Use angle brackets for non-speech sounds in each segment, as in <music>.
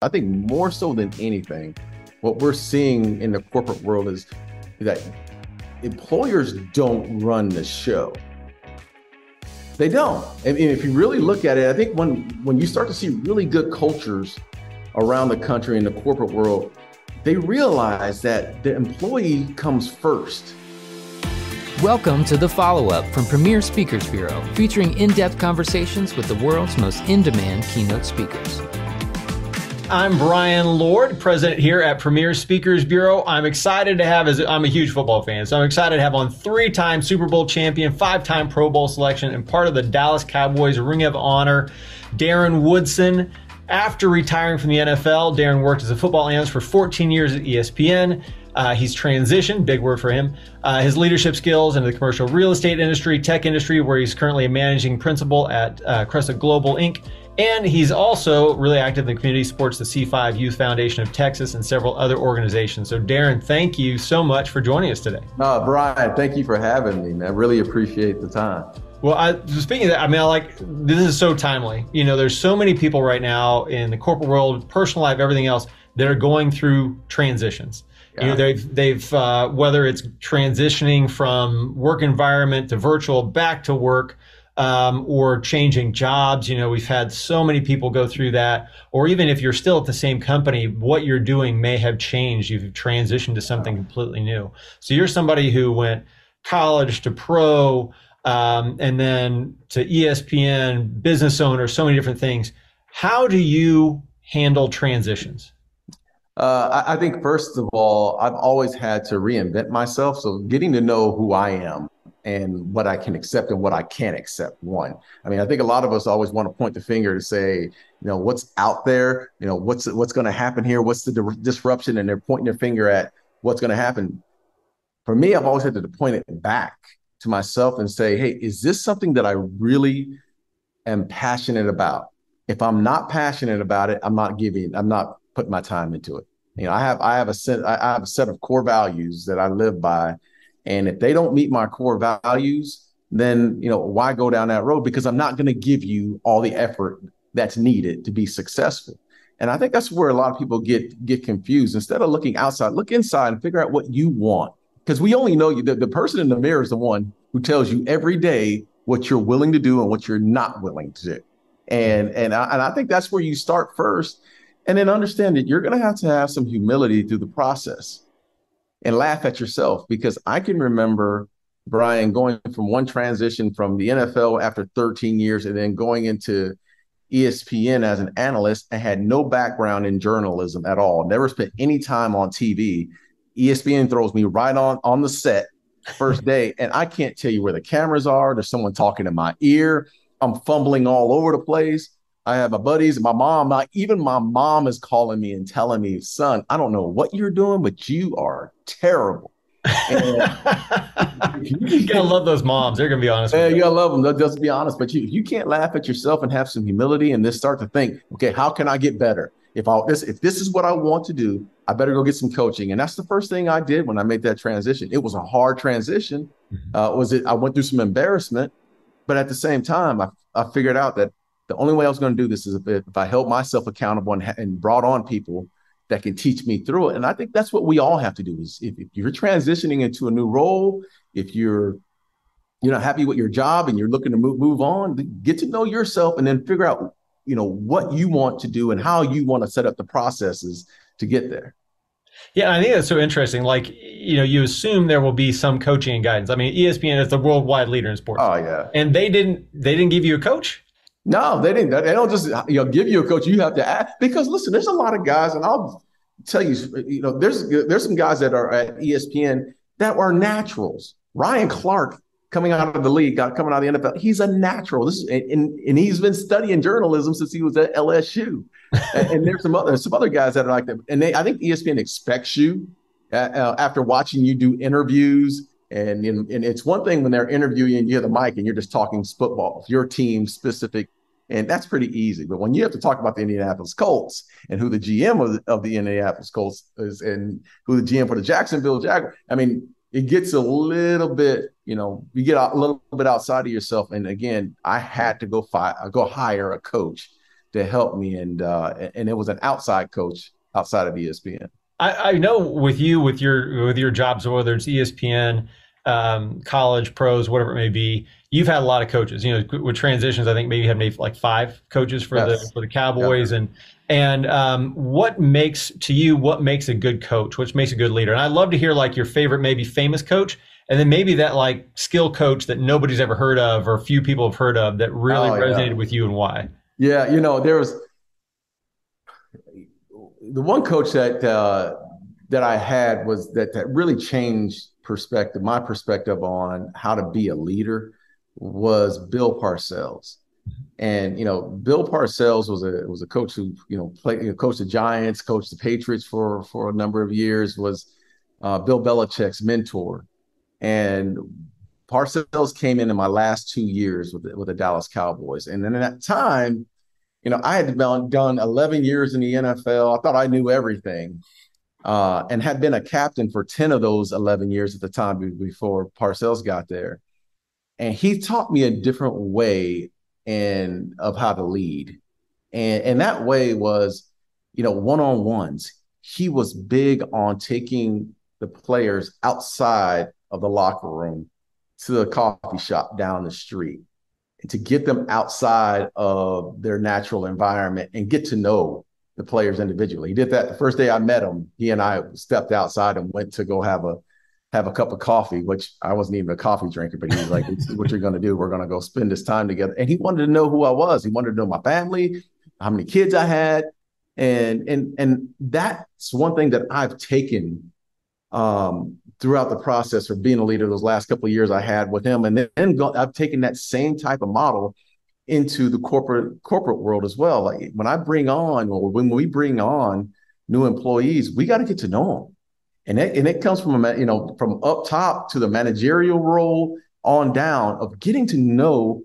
I think more so than anything, what we're seeing in the corporate world is that employers don't run the show. They don't. And, if you really look at it, I think when when you start to see really good cultures around the country in the corporate world, they realize that the employee comes first. Welcome to the follow up from Premier Speakers Bureau, featuring in depth conversations with the world's most in demand keynote speakers. I'm Brian Lord, president here at Premier Speakers Bureau. I'm excited to have, as I'm a huge football fan, so I'm excited to have on three time Super Bowl champion, five time Pro Bowl selection, and part of the Dallas Cowboys Ring of Honor, Darren Woodson. After retiring from the NFL, Darren worked as a football analyst for 14 years at ESPN. Uh, he's transitioned, big word for him, uh, his leadership skills into the commercial real estate industry, tech industry, where he's currently a managing principal at uh, Cresa Global Inc. And he's also really active in the community, supports the C5 Youth Foundation of Texas and several other organizations. So, Darren, thank you so much for joining us today. Uh, Brian, thank you for having me. Man. I really appreciate the time. Well, I, speaking of that, I mean, I like this is so timely. You know, there's so many people right now in the corporate world, personal life, everything else that are going through transitions. Yeah. You know, they've they've uh, whether it's transitioning from work environment to virtual back to work, um, or changing jobs. You know, we've had so many people go through that. Or even if you're still at the same company, what you're doing may have changed. You've transitioned to something completely new. So you're somebody who went college to pro, um, and then to ESPN, business owner, so many different things. How do you handle transitions? Uh, I, I think first of all, I've always had to reinvent myself. So getting to know who I am and what I can accept and what I can't accept. One, I mean, I think a lot of us always want to point the finger to say, you know, what's out there, you know, what's what's going to happen here, what's the di- disruption, and they're pointing their finger at what's going to happen. For me, I've always had to point it back to myself and say, hey, is this something that I really am passionate about? If I'm not passionate about it, I'm not giving, I'm not putting my time into it. You know, I have I have a set I have a set of core values that I live by and if they don't meet my core values, then you know why go down that road? Because I'm not going to give you all the effort that's needed to be successful. And I think that's where a lot of people get get confused. Instead of looking outside, look inside and figure out what you want. Because we only know you. The, the person in the mirror is the one who tells you every day what you're willing to do and what you're not willing to do. And and I, and I think that's where you start first, and then understand that you're going to have to have some humility through the process and laugh at yourself because I can remember Brian going from one transition from the NFL after 13 years and then going into ESPN as an analyst. I had no background in journalism at all, never spent any time on TV. ESPN throws me right on on the set first day, and I can't tell you where the cameras are. There's someone talking in my ear. I'm fumbling all over the place. I have my buddies, my mom, my, even my mom is calling me and telling me, son, I don't know what you're doing, but you are terrible. <laughs> you, gotta love those moms. They're gonna be honest. Yeah, you. you gotta love them. They'll just be honest. But you, you can't laugh at yourself and have some humility and then start to think, okay, how can I get better? If I this if this is what I want to do, I better go get some coaching. And that's the first thing I did when I made that transition. It was a hard transition. Mm-hmm. Uh, was it? I went through some embarrassment, but at the same time, I I figured out that the only way I was going to do this is if, if I held myself accountable and, and, brought on people that can teach me through it. And I think that's what we all have to do is if, if you're transitioning into a new role, if you're you're not happy with your job and you're looking to move, move on, get to know yourself and then figure out, you know, what you want to do and how you want to set up the processes to get there. Yeah, I think that's so interesting. Like, you know, you assume there will be some coaching and guidance. I mean, ESPN is the worldwide leader in sports. Oh yeah. And they didn't they didn't give you a coach? No, they didn't. They don't just you know give you a coach. You have to ask because listen, there's a lot of guys, and I'll tell you, you know, there's there's some guys that are at ESPN that are naturals. Ryan Clark coming out of the league, got coming out of the NFL. He's a natural. This is, and, and he's been studying journalism since he was at LSU. and, and, there's some other some other guys that are like that. And they, I think ESPN expects you uh, uh, after watching you do interviews and, and, it's one thing when they're interviewing you, the mic and you're just talking football, your team specific and that's pretty easy. But when you have to talk about the Indianapolis Colts and who the GM of the, of the Indianapolis Colts is and who the GM for the Jacksonville Jaguars, I mean, it gets a little bit, you know, you get a little bit outside of yourself. And again, I had to go fi- go hire a coach to help me. And uh, and it was an outside coach outside of ESPN. I, I know with you with your with your jobs, whether it's ESPN, um, college, pros, whatever it may be, you've had a lot of coaches. You know, with transitions, I think maybe you had maybe like five coaches for yes. the for the Cowboys, yep. and and um, what makes to you what makes a good coach? What makes a good leader? And I'd love to hear like your favorite maybe famous coach, and then maybe that like skill coach that nobody's ever heard of or few people have heard of that really oh, resonated yeah. with you and why. Yeah, you know, there was the one coach that uh, that I had was that that really changed perspective, my perspective on how to be a leader was Bill Parcells. And you know, Bill Parcells was a was a coach who you know played you know, coached the Giants, coached the Patriots for for a number of years. Was uh, Bill Belichick's mentor, and Parcells came in in my last two years with the, with the Dallas Cowboys. And then at that time, you know, I had done, done 11 years in the NFL. I thought I knew everything uh, and had been a captain for 10 of those 11 years at the time before Parcells got there. And he taught me a different way and of how to lead. And, and that way was, you know, one-on-ones. He was big on taking the players outside of the locker room to the coffee shop down the street and to get them outside of their natural environment and get to know the players individually. He did that the first day I met him. He and I stepped outside and went to go have a have a cup of coffee, which I wasn't even a coffee drinker, but he was like, "What you're going to do? We're going to go spend this time together." And he wanted to know who I was. He wanted to know my family, how many kids I had, and and and that's one thing that I've taken um, throughout the process of being a leader. Those last couple of years I had with him, and then go, I've taken that same type of model into the corporate corporate world as well. Like when I bring on or when we bring on new employees, we got to get to know them. And it, and it comes from a, you know from up top to the managerial role on down of getting to know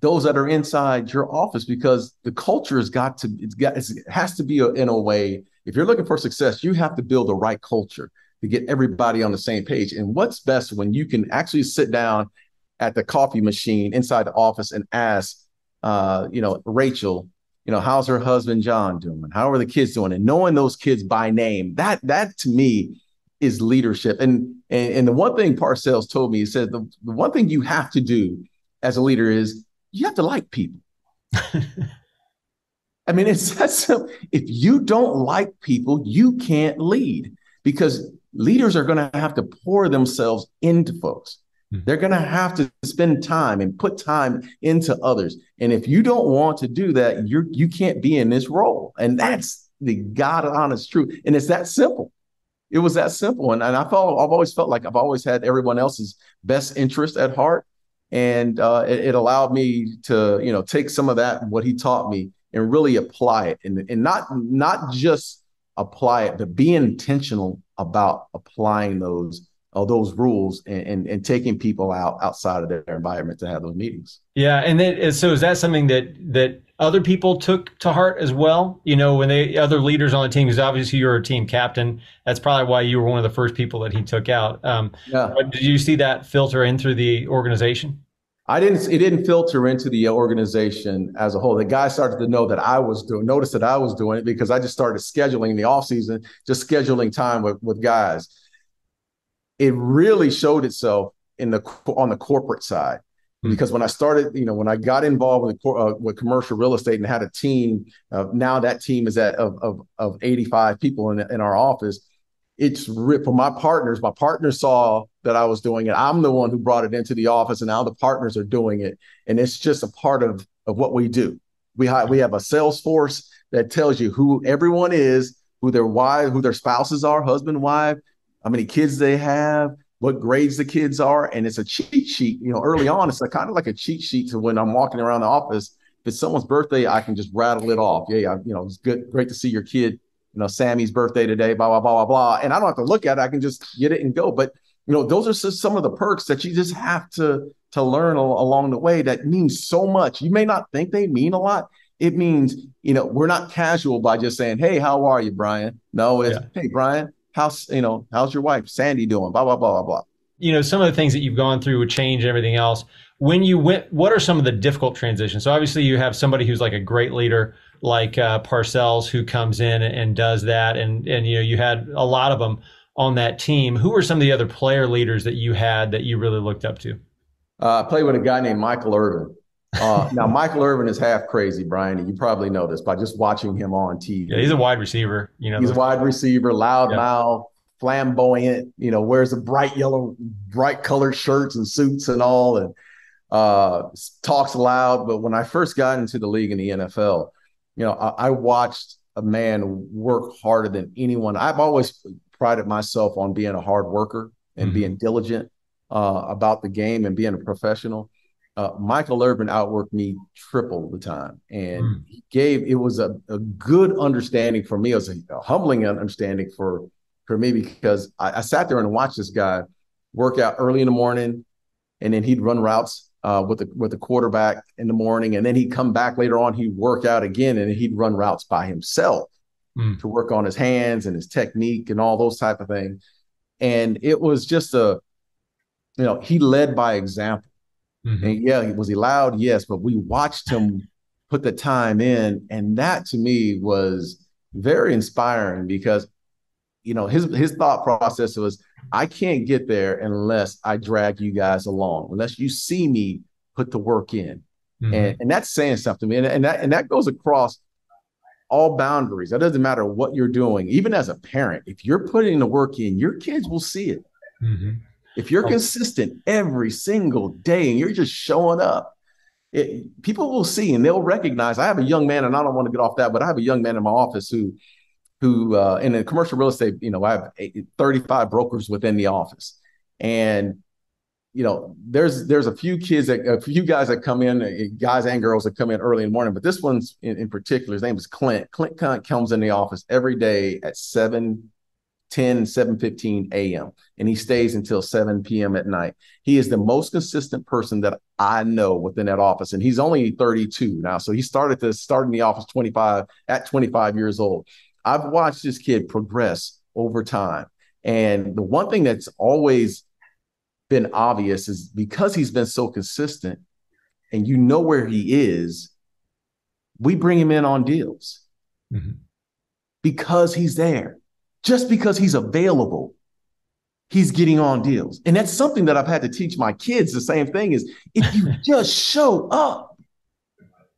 those that are inside your office because the culture has got to it's got it has to be a, in a way if you're looking for success you have to build the right culture to get everybody on the same page. And what's best when you can actually sit down at the coffee machine inside the office and ask, uh, you know, Rachel, you know, how's her husband John doing? How are the kids doing? And knowing those kids by name, that that to me is leadership. And and, and the one thing Parcells told me, he said the, the one thing you have to do as a leader is you have to like people. <laughs> I mean, it's that simple. If you don't like people, you can't lead because leaders are going to have to pour themselves into folks. Hmm. They're going to have to spend time and put time into others. And if you don't want to do that, you're you can't be in this role. And that's the God honest truth. And it's that simple. It was that simple. And, and I felt I've always felt like I've always had everyone else's best interest at heart. And uh, it, it, allowed me to, you know, take some of that, what he taught me, and really apply it. And, and not not just apply it, but be intentional about applying those uh, those rules and, and, and taking people out outside of their environment to have those meetings. Yeah, and then so is that something that that other people took to heart as well? You know, when they other leaders on the team, because obviously you're a team captain. That's probably why you were one of the first people that he took out. Um, yeah. Did you see that filter in through the organization? I didn't. It didn't filter into the organization as a whole. The guys started to know that I was doing, notice that I was doing it because I just started scheduling the off season, just scheduling time with with guys it really showed itself in the on the corporate side mm-hmm. because when I started, you know, when I got involved with uh, with commercial real estate and had a team, uh, now that team is at of of, of 85 people in in our office. It's for my partners. My partners saw that I was doing it. I'm the one who brought it into the office, and now the partners are doing it, and it's just a part of of what we do. We have we have a Salesforce that tells you who everyone is, who their wife, who their spouses are, husband, wife, how many kids they have, what grades the kids are, and it's a cheat sheet. You know, early on, it's a, kind of like a cheat sheet to when I'm walking around the office. If it's someone's birthday, I can just rattle it off. Yeah, you know, it's good, great to see your kid. You know, Sammy's birthday today, blah blah blah blah blah, and I don't have to look at it. I can just get it and go. But you know, those are just some of the perks that you just have to to learn along the way. That means so much. You may not think they mean a lot. It means you know we're not casual by just saying, "Hey, how are you, Brian?" No, it's yeah. "Hey, Brian, how's you know how's your wife sandy doing blah blah blah blah blah you know some of the things that you've gone through with change and everything else when you went, what are some of the difficult transitions? So obviously you have somebody who's like a great leader, like uh, Parcells, who comes in and does that, and and you know you had a lot of them on that team. Who were some of the other player leaders that you had that you really looked up to? Uh, I played with a guy named Michael Irvin. Uh, now, Michael Irvin is half crazy, Brian. And you probably know this by just watching him on TV. Yeah, he's a wide receiver. You know, he's a wide receiver, loud yeah. mouth, flamboyant. You know, wears a bright yellow, bright colored shirts and suits and all, and uh, talks loud. But when I first got into the league in the NFL, you know, I, I watched a man work harder than anyone. I've always prided myself on being a hard worker and mm-hmm. being diligent uh, about the game and being a professional. Uh, Michael Irvin outworked me triple the time, and mm. he gave it was a, a good understanding for me. It was a, a humbling understanding for for me because I, I, sat there and watched this guy work out early in the morning, and then he'd run routes uh, with the with the quarterback in the morning, and then he'd come back later on. He'd work out again, and he'd run routes by himself mm. to work on his hands and his technique and all those type of things. And it was just a, you know, he led by example Mm-hmm. And yeah, was he loud? Yes, but we watched him put the time in, and that to me was very inspiring because you know his his thought process was I can't get there unless I drag you guys along, unless you see me put the work in. Mm-hmm. And, and that's saying something to me. And, and that and that goes across all boundaries. That doesn't matter what you're doing, even as a parent. If you're putting the work in, your kids will see it. Mm-hmm. If you're oh. consistent every single day and you're just showing up, it, people will see and they'll recognize. I have a young man, and I don't want to get off that, but I have a young man in my office who, who uh, in the commercial real estate, you know, I have 35 brokers within the office, and you know, there's there's a few kids that a few guys that come in, uh, guys and girls that come in early in the morning, but this one's in, in particular, his name is Clint. Clint comes in the office every day at 7 10, 7 15 a.m. and he stays until 7 p.m. at night. He is the most consistent person that I know within that office. And he's only 32 now. So he started to start in the office 25 at 25 years old. I've watched this kid progress over time. And the one thing that's always been obvious is because he's been so consistent and you know where he is, we bring him in on deals mm-hmm. because he's there just because he's available, he's getting on deals. And that's something that I've had to teach my kids. The same thing is if you <laughs> just show up,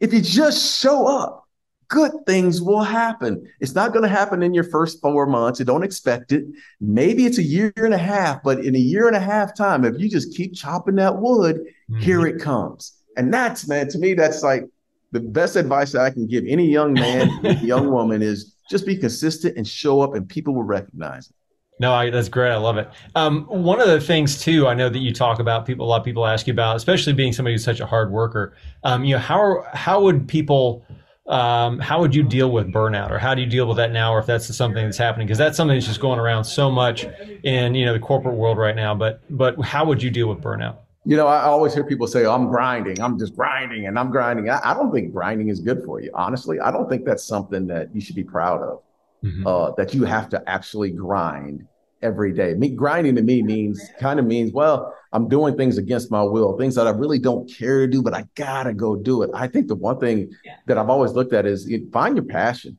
if you just show up, good things will happen. It's not going to happen in your first four months. You don't expect it. Maybe it's a year and a half, but in a year and a half time, if you just keep chopping that wood, mm-hmm. here it comes. And that's, man, to me, that's like the best advice that I can give any young man, young woman is just be consistent and show up, and people will recognize it. No, I, that's great. I love it. Um, one of the things too, I know that you talk about people. A lot of people ask you about, especially being somebody who's such a hard worker. Um, you know, how how would people, um, how would you deal with burnout, or how do you deal with that now, or if that's something that's happening? Because that's something that's just going around so much in you know the corporate world right now. But but how would you deal with burnout? You know, I always hear people say, oh, I'm grinding, I'm just grinding and I'm grinding. I, I, don't think grinding is good for you. Honestly, I don't think that's something that you should be proud of, mm-hmm. uh, that you have to actually grind every day. Me grinding to me means kind of means, well, I'm doing things against my will, things that I really don't care to do, but I gotta go do it. I think the one thing that I've always looked at is you find your passion.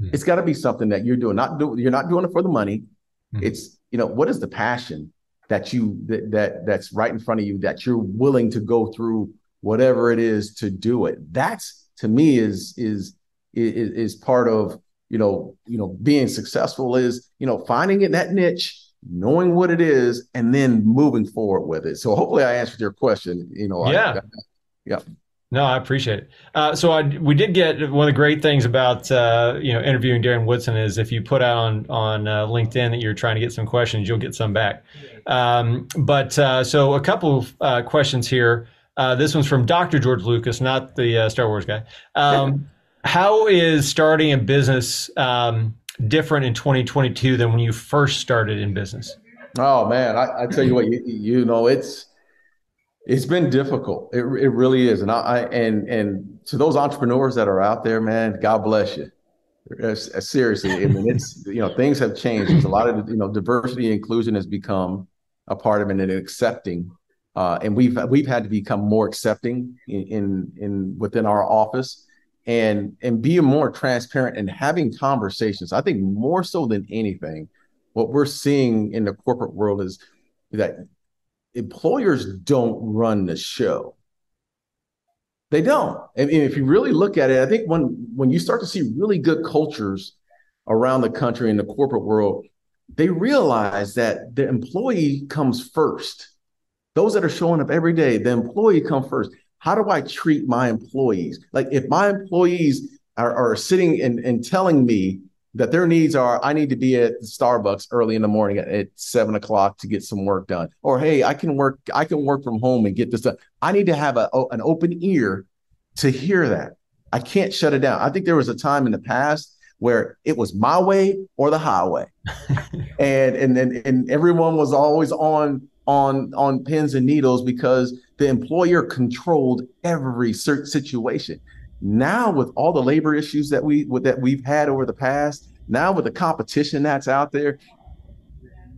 Mm-hmm. It's got to be something that you're doing. Not do you're not doing it for the money. Mm-hmm. It's you know what is the passion that you that, that that's right in front of you that you're willing to go through whatever it is to do it. That's to me is is is, is part of you know you know being successful is you know finding it that niche knowing what it is and then moving forward with it. So hopefully i answered your question you know yeah. I, yeah no, I appreciate it. Uh, so I, we did get one of the great things about uh, you know interviewing Darren Woodson is if you put out on on uh, LinkedIn that you're trying to get some questions, you'll get some back. Um, but uh, so a couple of uh, questions here. Uh, this one's from Dr. George Lucas, not the Star Wars guy. Um, <laughs> how is starting a business um, different in 2022 than when you first started in business? Oh man, I, I tell you what, you, you know it's it's been difficult. It, it really is. And I, and and to those entrepreneurs that are out there, man, God bless you. seriously, I mean, it's <laughs> you know things have changed. There's a lot of you know diversity and inclusion has become a part of it and accepting uh, and we've we've had to become more accepting in, in in within our office and and being more transparent and having conversations. I think more so than anything, what we're seeing in the corporate world is that employers don't run the show. They don't. And if you really look at it, I think when when you start to see really good cultures around the country in the corporate world, they realize that the employee comes first. Those that are showing up every day, the employee come first. How do I treat my employees? Like if my employees are, are sitting and, and telling me that their needs are I need to be at Starbucks early in the morning at, at, seven o'clock to get some work done, or hey, I can work I can work from home and get this done. I need to have a, oh, an open ear to hear that. I can't shut it down. I think there was a time in the past where it was my way or the highway, <laughs> and, and and and everyone was always on on on pins and needles because the employer controlled every situation. Now, with all the labor issues that we that we've had over the past, now with the competition that's out there,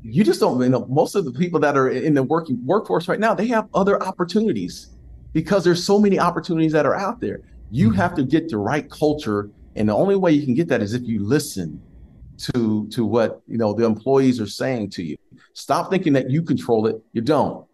you just don't you know most of the people that are in the working workforce right now they have other opportunities because there's so many opportunities that are out there. You mm-hmm. have to get the right culture and the only way you can get that is if you listen to to what you know the employees are saying to you. Stop thinking that you control it. You don't.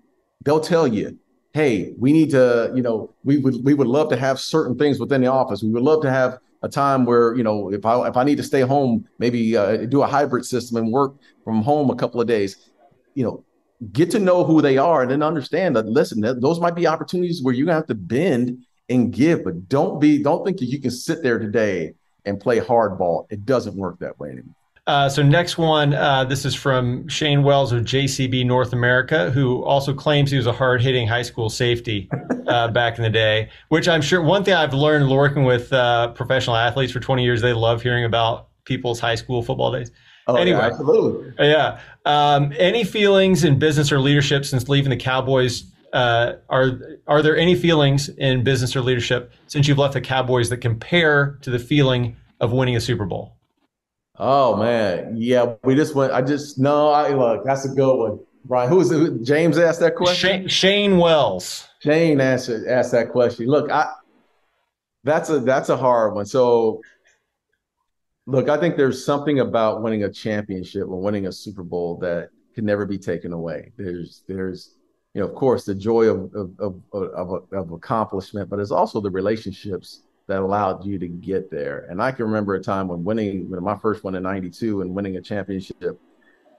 They'll tell you hey, we need to, you know, we would we would love to have certain things within the office. We would love to have a time where, you know, if I if I need to stay home, maybe uh, do a hybrid system and work from home a couple of days. You know, get to know who they are and then understand that. Listen, those might be opportunities where you have to bend and give, but don't be don't think that you can sit there today and play hardball. It doesn't work that way anymore. Uh, so next one, uh, this is from Shane Wells of JCB North America, who also claims he was a hard-hitting high school safety uh, <laughs> back in the day. Which I'm sure one thing I've learned working with uh, professional athletes for 20 years, they love hearing about people's high school football days. Oh, anyway, yeah, absolutely. Yeah. Um, any feelings in business or leadership since leaving the Cowboys? Uh, are are there any feelings in business or leadership since you've left the Cowboys that compare to the feeling of winning a Super Bowl? Oh man, yeah. We just went. I just no. I look. That's a good one, Brian. Who is it? James asked that question. Shane, Shane Wells. Shane asked asked that question. Look, I. That's a that's a hard one. So, look, I think there's something about winning a championship or winning a Super Bowl that can never be taken away. There's there's you know, of course, the joy of of of, of, of accomplishment, but it's also the relationships that allowed you to get there. And I can remember a time when winning, when my first one in 92 and winning a championship,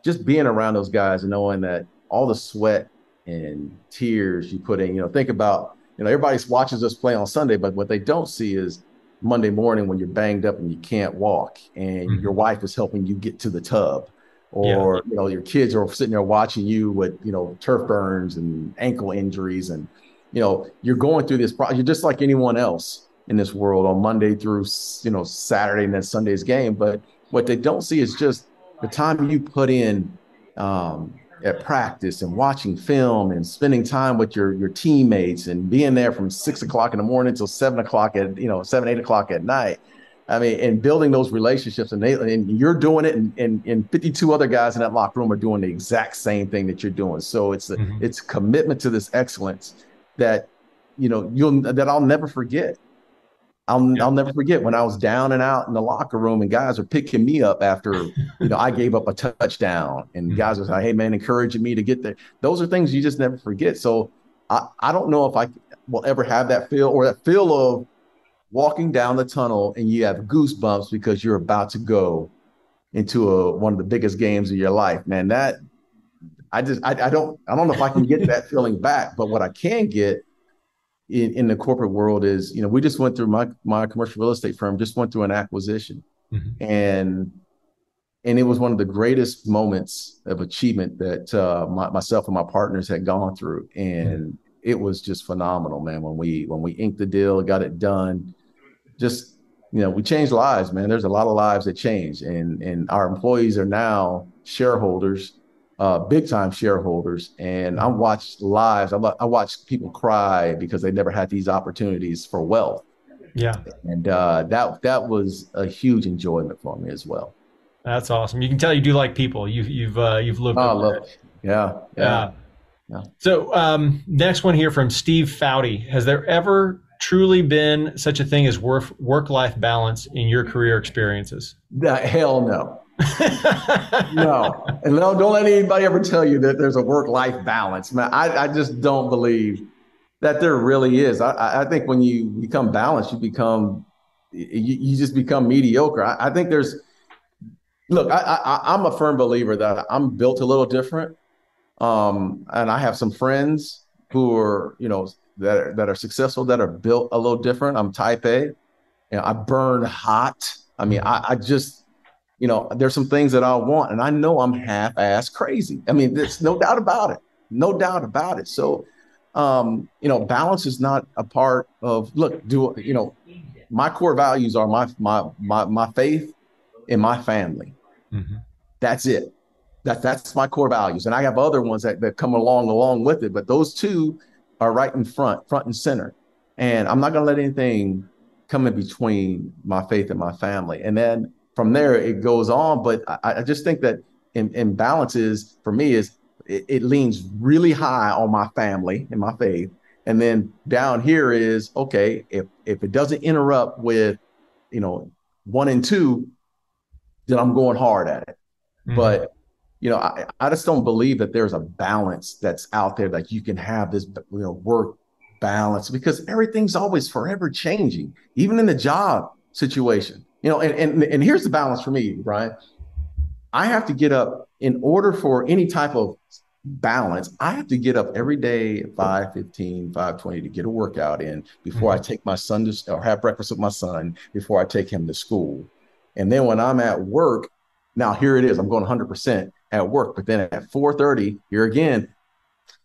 just being around those guys and knowing that all the sweat and tears you put in, you know, think about, you know, everybody watches us play on Sunday, but what they don't see is Monday morning when you're banged up and you can't walk and mm-hmm. your wife is helping you get to the tub or, yeah. you know, your kids are sitting there watching you with, you know, turf burns and ankle injuries and, you know, you're going through this, pro- you're just like anyone else in this world on Monday through you know Saturday and then Sunday's game. But what they don't see is just the time you put in um, at practice and watching film and spending time with your your teammates and being there from six o'clock in the morning until seven o'clock at you know seven eight o'clock at night. I mean, and building those relationships, and they and you're doing it, and, and, and 52 other guys in that locker room are doing the exact same thing that you're doing. So it's a, mm-hmm. it's commitment to this excellence that you know you'll that I'll never forget. I'll yeah. I'll never forget when I was down and out in the locker room and guys were picking me up after you know I <laughs> gave up a touchdown and mm-hmm. guys were like, "Hey man, encouraging me to get there." Those are things you just never forget. So I I don't know if I will ever have that feel or that feel of walking down the tunnel and you have goosebumps because you're about to go into a one of the biggest games of your life. Man, that I just I, I don't I don't know if I can get that <laughs> feeling back, but what I can get in, in the corporate world is, you know, we just went through my my commercial real estate firm just went through an acquisition, mm-hmm. and and it was one of the greatest moments of achievement that uh, my, myself and my partners had gone through, and mm-hmm. it was just phenomenal, man. When we when we inked the deal, got it done, just you know, we changed lives, man. There's a lot of lives that changed, and and our employees are now shareholders uh, big time shareholders, and I watched lives. I, I watched people cry because they never had these opportunities for wealth. Yeah, and uh, that that was a huge enjoyment for me as well. That's awesome. You can tell you do like people. You've you've uh, you've lived. Oh, love, yeah, yeah, yeah. Yeah. So um, next one here from Steve Foudy. Has there ever truly been such a thing as work work life balance in your career experiences? The hell no. <laughs> no, and no, don't let anybody ever tell you that there's a work life balance. Man, I, I just don't believe that there really is. I, I think when you become balanced, you become you, you just become mediocre. I, I think there's look. I, I, I'm a firm believer that I'm built a little different, um, and I have some friends who are you know that are, that are successful that are built a little different. I'm type A. You know, I burn hot. I mean, I, I just, you know, there's some things that I want, and I know I'm half-ass crazy. I mean, there's no doubt about it. No doubt about it. So, um, you know, balance is not a part of. Look, do you know? My core values are my my my my faith and my family. Mm-hmm. That's it. That that's my core values, and I have other ones that, that come along along with it. But those two are right in front, front and center. And I'm not going to let anything come in between my faith and my family. And then from there, it goes on. But I, I just think that in, in balance is, for me, is it, it leans really high on my family and my faith. And then down here is, okay, if, if it doesn't interrupt with, you know, one and two, then I'm going hard at it. Mm-hmm. But you know, I, I just don't believe that there's a balance that's out there that you can have this, you know, work balance because everything's always forever changing, even in the job situation. You know, and and, and here's the balance for me, Brian. I have to get up in order for any type of balance. I have to get up every day at 5 15, 5 20 to get a workout in before mm-hmm. I take my son to or have breakfast with my son before I take him to school. And then when I'm at work, now here it is, I'm going 100% at work. But then at 4:30, here again,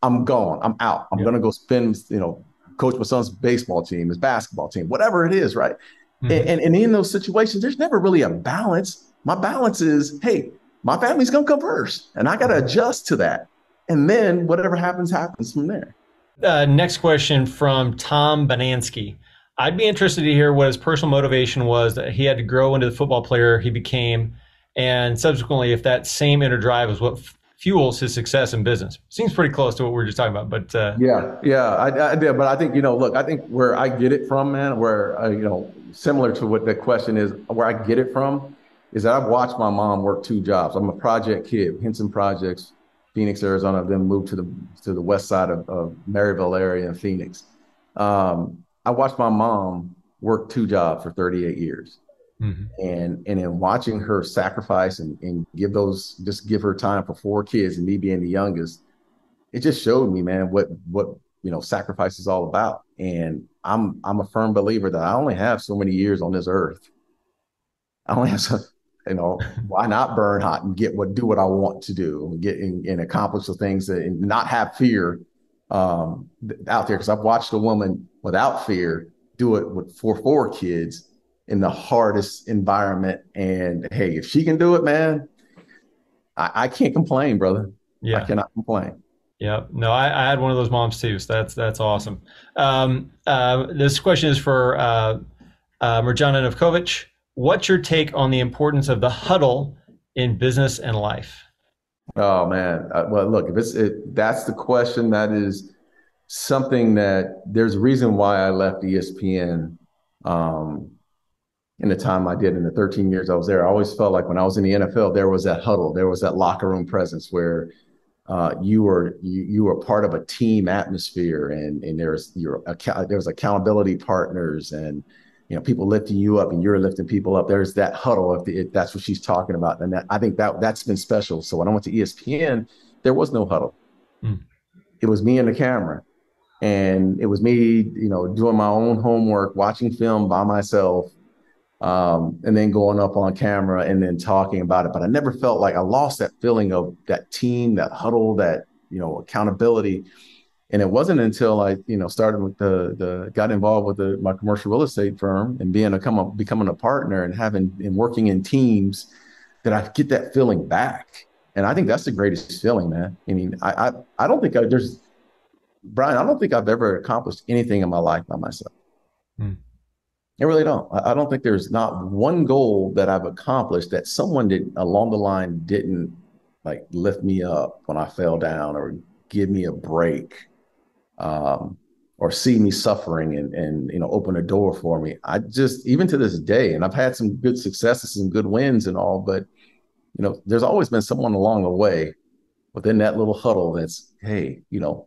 I'm gone. I'm out. I'm gonna go spend, you know, coach my son's baseball team, his basketball team, whatever it is, right? Mm-hmm. And, and, and in those situations, there's never really a balance. My balance is, hey, my family's gonna come first, and I gotta adjust to that. And then whatever happens, happens from there. Uh, next question from Tom Banansky. I'd be interested to hear what his personal motivation was that he had to grow into the football player he became and subsequently if that same inner drive is what f- fuels his success in business. Seems pretty close to what we were just talking about but uh, yeah yeah I, I did but i think you know look i think where i get it from man where uh, you know similar to what the question is where i get it from is that i've watched my mom work two jobs. I'm a project kid henson projects phoenix arizona then moved to the to the west side of, of Maryvale area in phoenix. Um, i watched my mom work two jobs for 38 years Mm-hmm. And and in watching her sacrifice and, and give those just give her time for four kids and me being the youngest, it just showed me, man, what what you know sacrifice is all about. And I'm I'm a firm believer that I only have so many years on this earth. I only have so you know <laughs> why not burn hot and get what do what I want to do and get and, and accomplish the things that and not have fear um, out there because I've watched a woman without fear do it with for four kids in the hardest environment. And hey, if she can do it, man, I, I can't complain, brother. Yeah. I cannot complain. Yeah, no, I, I, had one of those moms too. So that's that's awesome. Um, uh, this question is for uh, uh, Mirjana Novkovic. What's your take on the importance of the huddle in business and life? Oh man, uh, well, look, if it's it, that's the question, that is something that there's a reason why I left ESPN. Um, in the time I did in the 13 years I was there. I always felt like when I was in the NFL, there was that huddle, there was that locker room presence where uh, you were you, you were part of a team atmosphere, and and there's your there was accountability partners, and you know people lifting you up, and you're lifting people up. There's that huddle if, the, if that's what she's talking about, and that, I think that that's been special. So when I went to ESPN, there was no huddle. Mm. It was me and the camera, and it was me, you know, doing my own homework, watching film by myself um, and then going up on camera and then talking about it. But I never felt like I lost that feeling of that team, that huddle, that you know accountability. And it wasn't until I, you know, started with the the got involved with the, my commercial real estate firm and being a come up, becoming a partner and having and working in teams that I get that feeling back. And I think that's the greatest feeling, man. I mean, I I, I don't think I, there's Brian. I don't think I've ever accomplished anything in my life by myself. Hmm. I really don't. I don't think there's not one goal that I've accomplished that someone did along the line didn't like lift me up when I fell down or give me a break um, or see me suffering and, and, you know, open a door for me. I just, even to this day, and I've had some good successes and good wins and all, but, you know, there's always been someone along the way within that little huddle that's, hey, you know,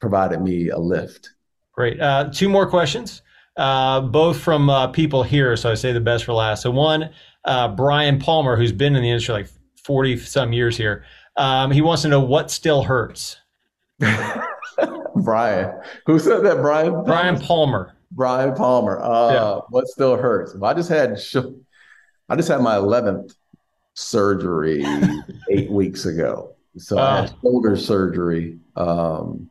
provided me a lift. Great. Uh, two more questions, uh, both from uh, people here. So I say the best for last. So one, uh, Brian Palmer, who's been in the industry like 40 some years here. Um, he wants to know what still hurts. <laughs> Brian, who said that? Brian. Brian Palmer. Brian Palmer. Uh, yeah. What still hurts? I just had, I just had my 11th surgery <laughs> eight weeks ago. So I had uh. shoulder surgery, um,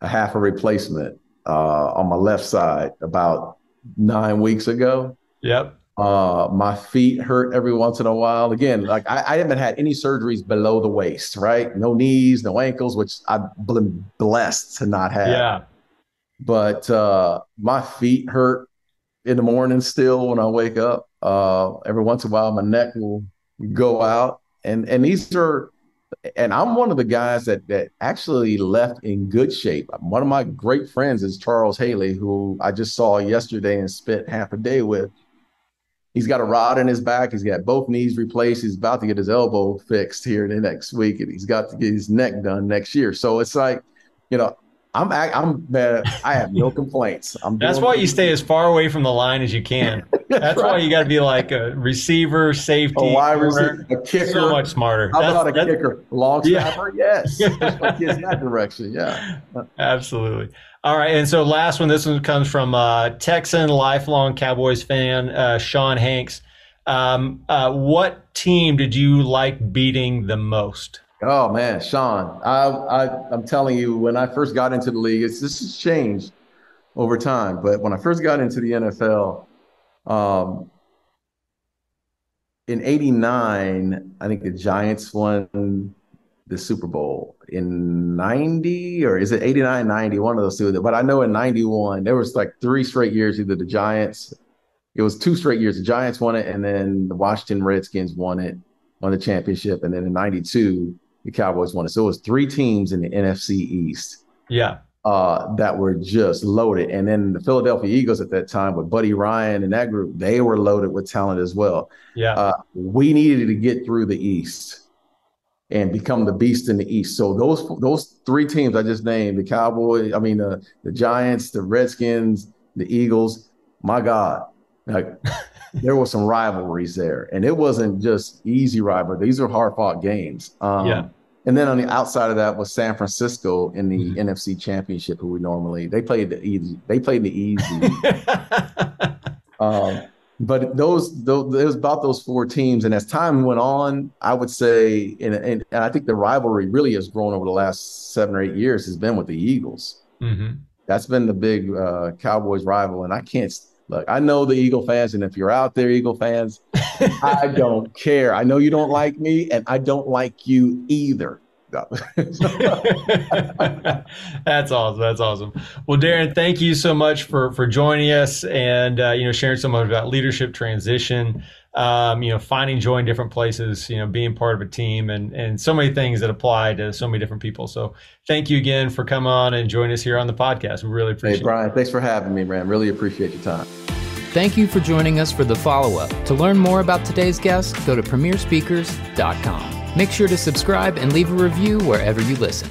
a half a replacement uh, on my left side about nine weeks ago. Yep. Uh, my feet hurt every once in a while. Again, like I, I, haven't had any surgeries below the waist, right? No knees, no ankles, which I've been blessed to not have. Yeah. But uh, my feet hurt in the morning still when I wake up. Uh, every once in a while, my neck will go out, and and these are and I'm one of the guys that that actually left in good shape. One of my great friends is Charles Haley, who I just saw yesterday and spent half a day with. He's got a rod in his back. He's got both knees replaced. He's about to get his elbow fixed here in the next week, and he's got to get his neck done next year. So it's like, you know, I'm I'm man, I have no <laughs> complaints. I'm That's why you stay as far away from the line as you can. <laughs> That's, That's right. why you got to be like a receiver, safety, a wide receiver, a kicker. So much smarter. How about a kicker? Long snapper? Yeah. Yes. <laughs> in that direction. Yeah. Absolutely. All right, and so last one. This one comes from uh, Texan, lifelong Cowboys fan, uh, Sean Hanks. Um, uh, what team did you like beating the most? Oh man, Sean, I, I am telling you, when I first got into the league, it's this has changed over time. But when I first got into the NFL, um, in '89, I think the Giants won the Super Bowl in 90 or is it 89 90 one of those two but i know in 91 there was like three straight years either the giants it was two straight years the giants won it and then the washington redskins won it won the championship and then in 92 the Cowboys won it. So it was three teams in the NFC East. Yeah. Uh, that were just loaded. And then the Philadelphia Eagles at that time with Buddy Ryan and that group, they were loaded with talent as well. Yeah. Uh, we needed to get through the East and become the beast in the East. So those those three teams I just named, the Cowboys, I mean the the Giants, the Redskins, the Eagles, my God. Like <laughs> there were some rivalries there, and it wasn't just easy rivalry. These are hard fought games. Um, yeah. And then on the outside of that was San Francisco in the mm-hmm. NFC Championship, who we normally they played the easy. They played the easy. <laughs> um, but those, those it was about those four teams, and as time went on, I would say, and, and, and I think the rivalry really has grown over the last seven or eight years. Has been with the Eagles. Mm-hmm. That's been the big uh, Cowboys rival, and I can't Look, I know the Eagle fans, and if you're out there, Eagle fans, I <laughs> don't care. I know you don't like me, and I don't like you either. <laughs> That's awesome. That's awesome. Well, Darren, thank you so much for for joining us and uh, you know sharing so much about leadership transition. Um, you know, finding joy in different places. You know, being part of a team and and so many things that apply to so many different people. So, thank you again for coming on and joining us here on the podcast. We really appreciate. Hey, Brian, it. thanks for having me, man. Really appreciate your time. Thank you for joining us for the follow up. To learn more about today's guest, go to premierspeakers.com. Make sure to subscribe and leave a review wherever you listen.